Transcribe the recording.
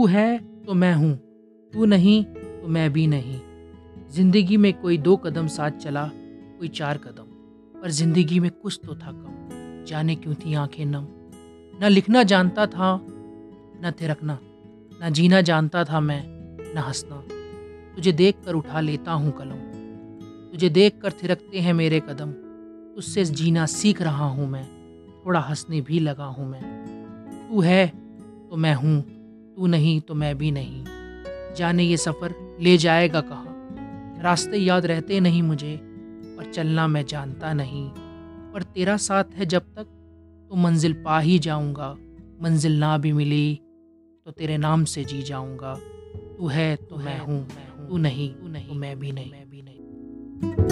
तू है तो मैं हूँ, तू नहीं तो मैं भी नहीं। ज़िंदगी में कोई दो कदम साथ चला, कोई चार कदम, पर ज़िंदगी में कुछ तो था कम। जाने क्यों थी आँखें नम? न लिखना जानता था, न थिरकना, न जीना जानता था मैं, न हंसना। तुझे देख कर उठा लेता हूँ कलम। तुझे देख कर थिरकते हैं मेरे कदम। तुझसे जीना सीख रहा हूँ मैं, थोड़ा हंसने भी लगा हूँ मैं। तू है तो मैं हूँ तू नहीं तो मैं भी नहीं। जाने ये सफ़र ले जाएगा कहाँ? रास्ते याद रहते नहीं मुझे और चलना मैं जानता नहीं। पर तेरा साथ है जब तक तो मंजिल पा ही जाऊँगा। मंजिल ना भी मिली तो तेरे नाम से जी जाऊँगा। तू है तो मैं हूँ तू नहीं तू नहीं तो मैं भी नहीं। मैं भी नहीं।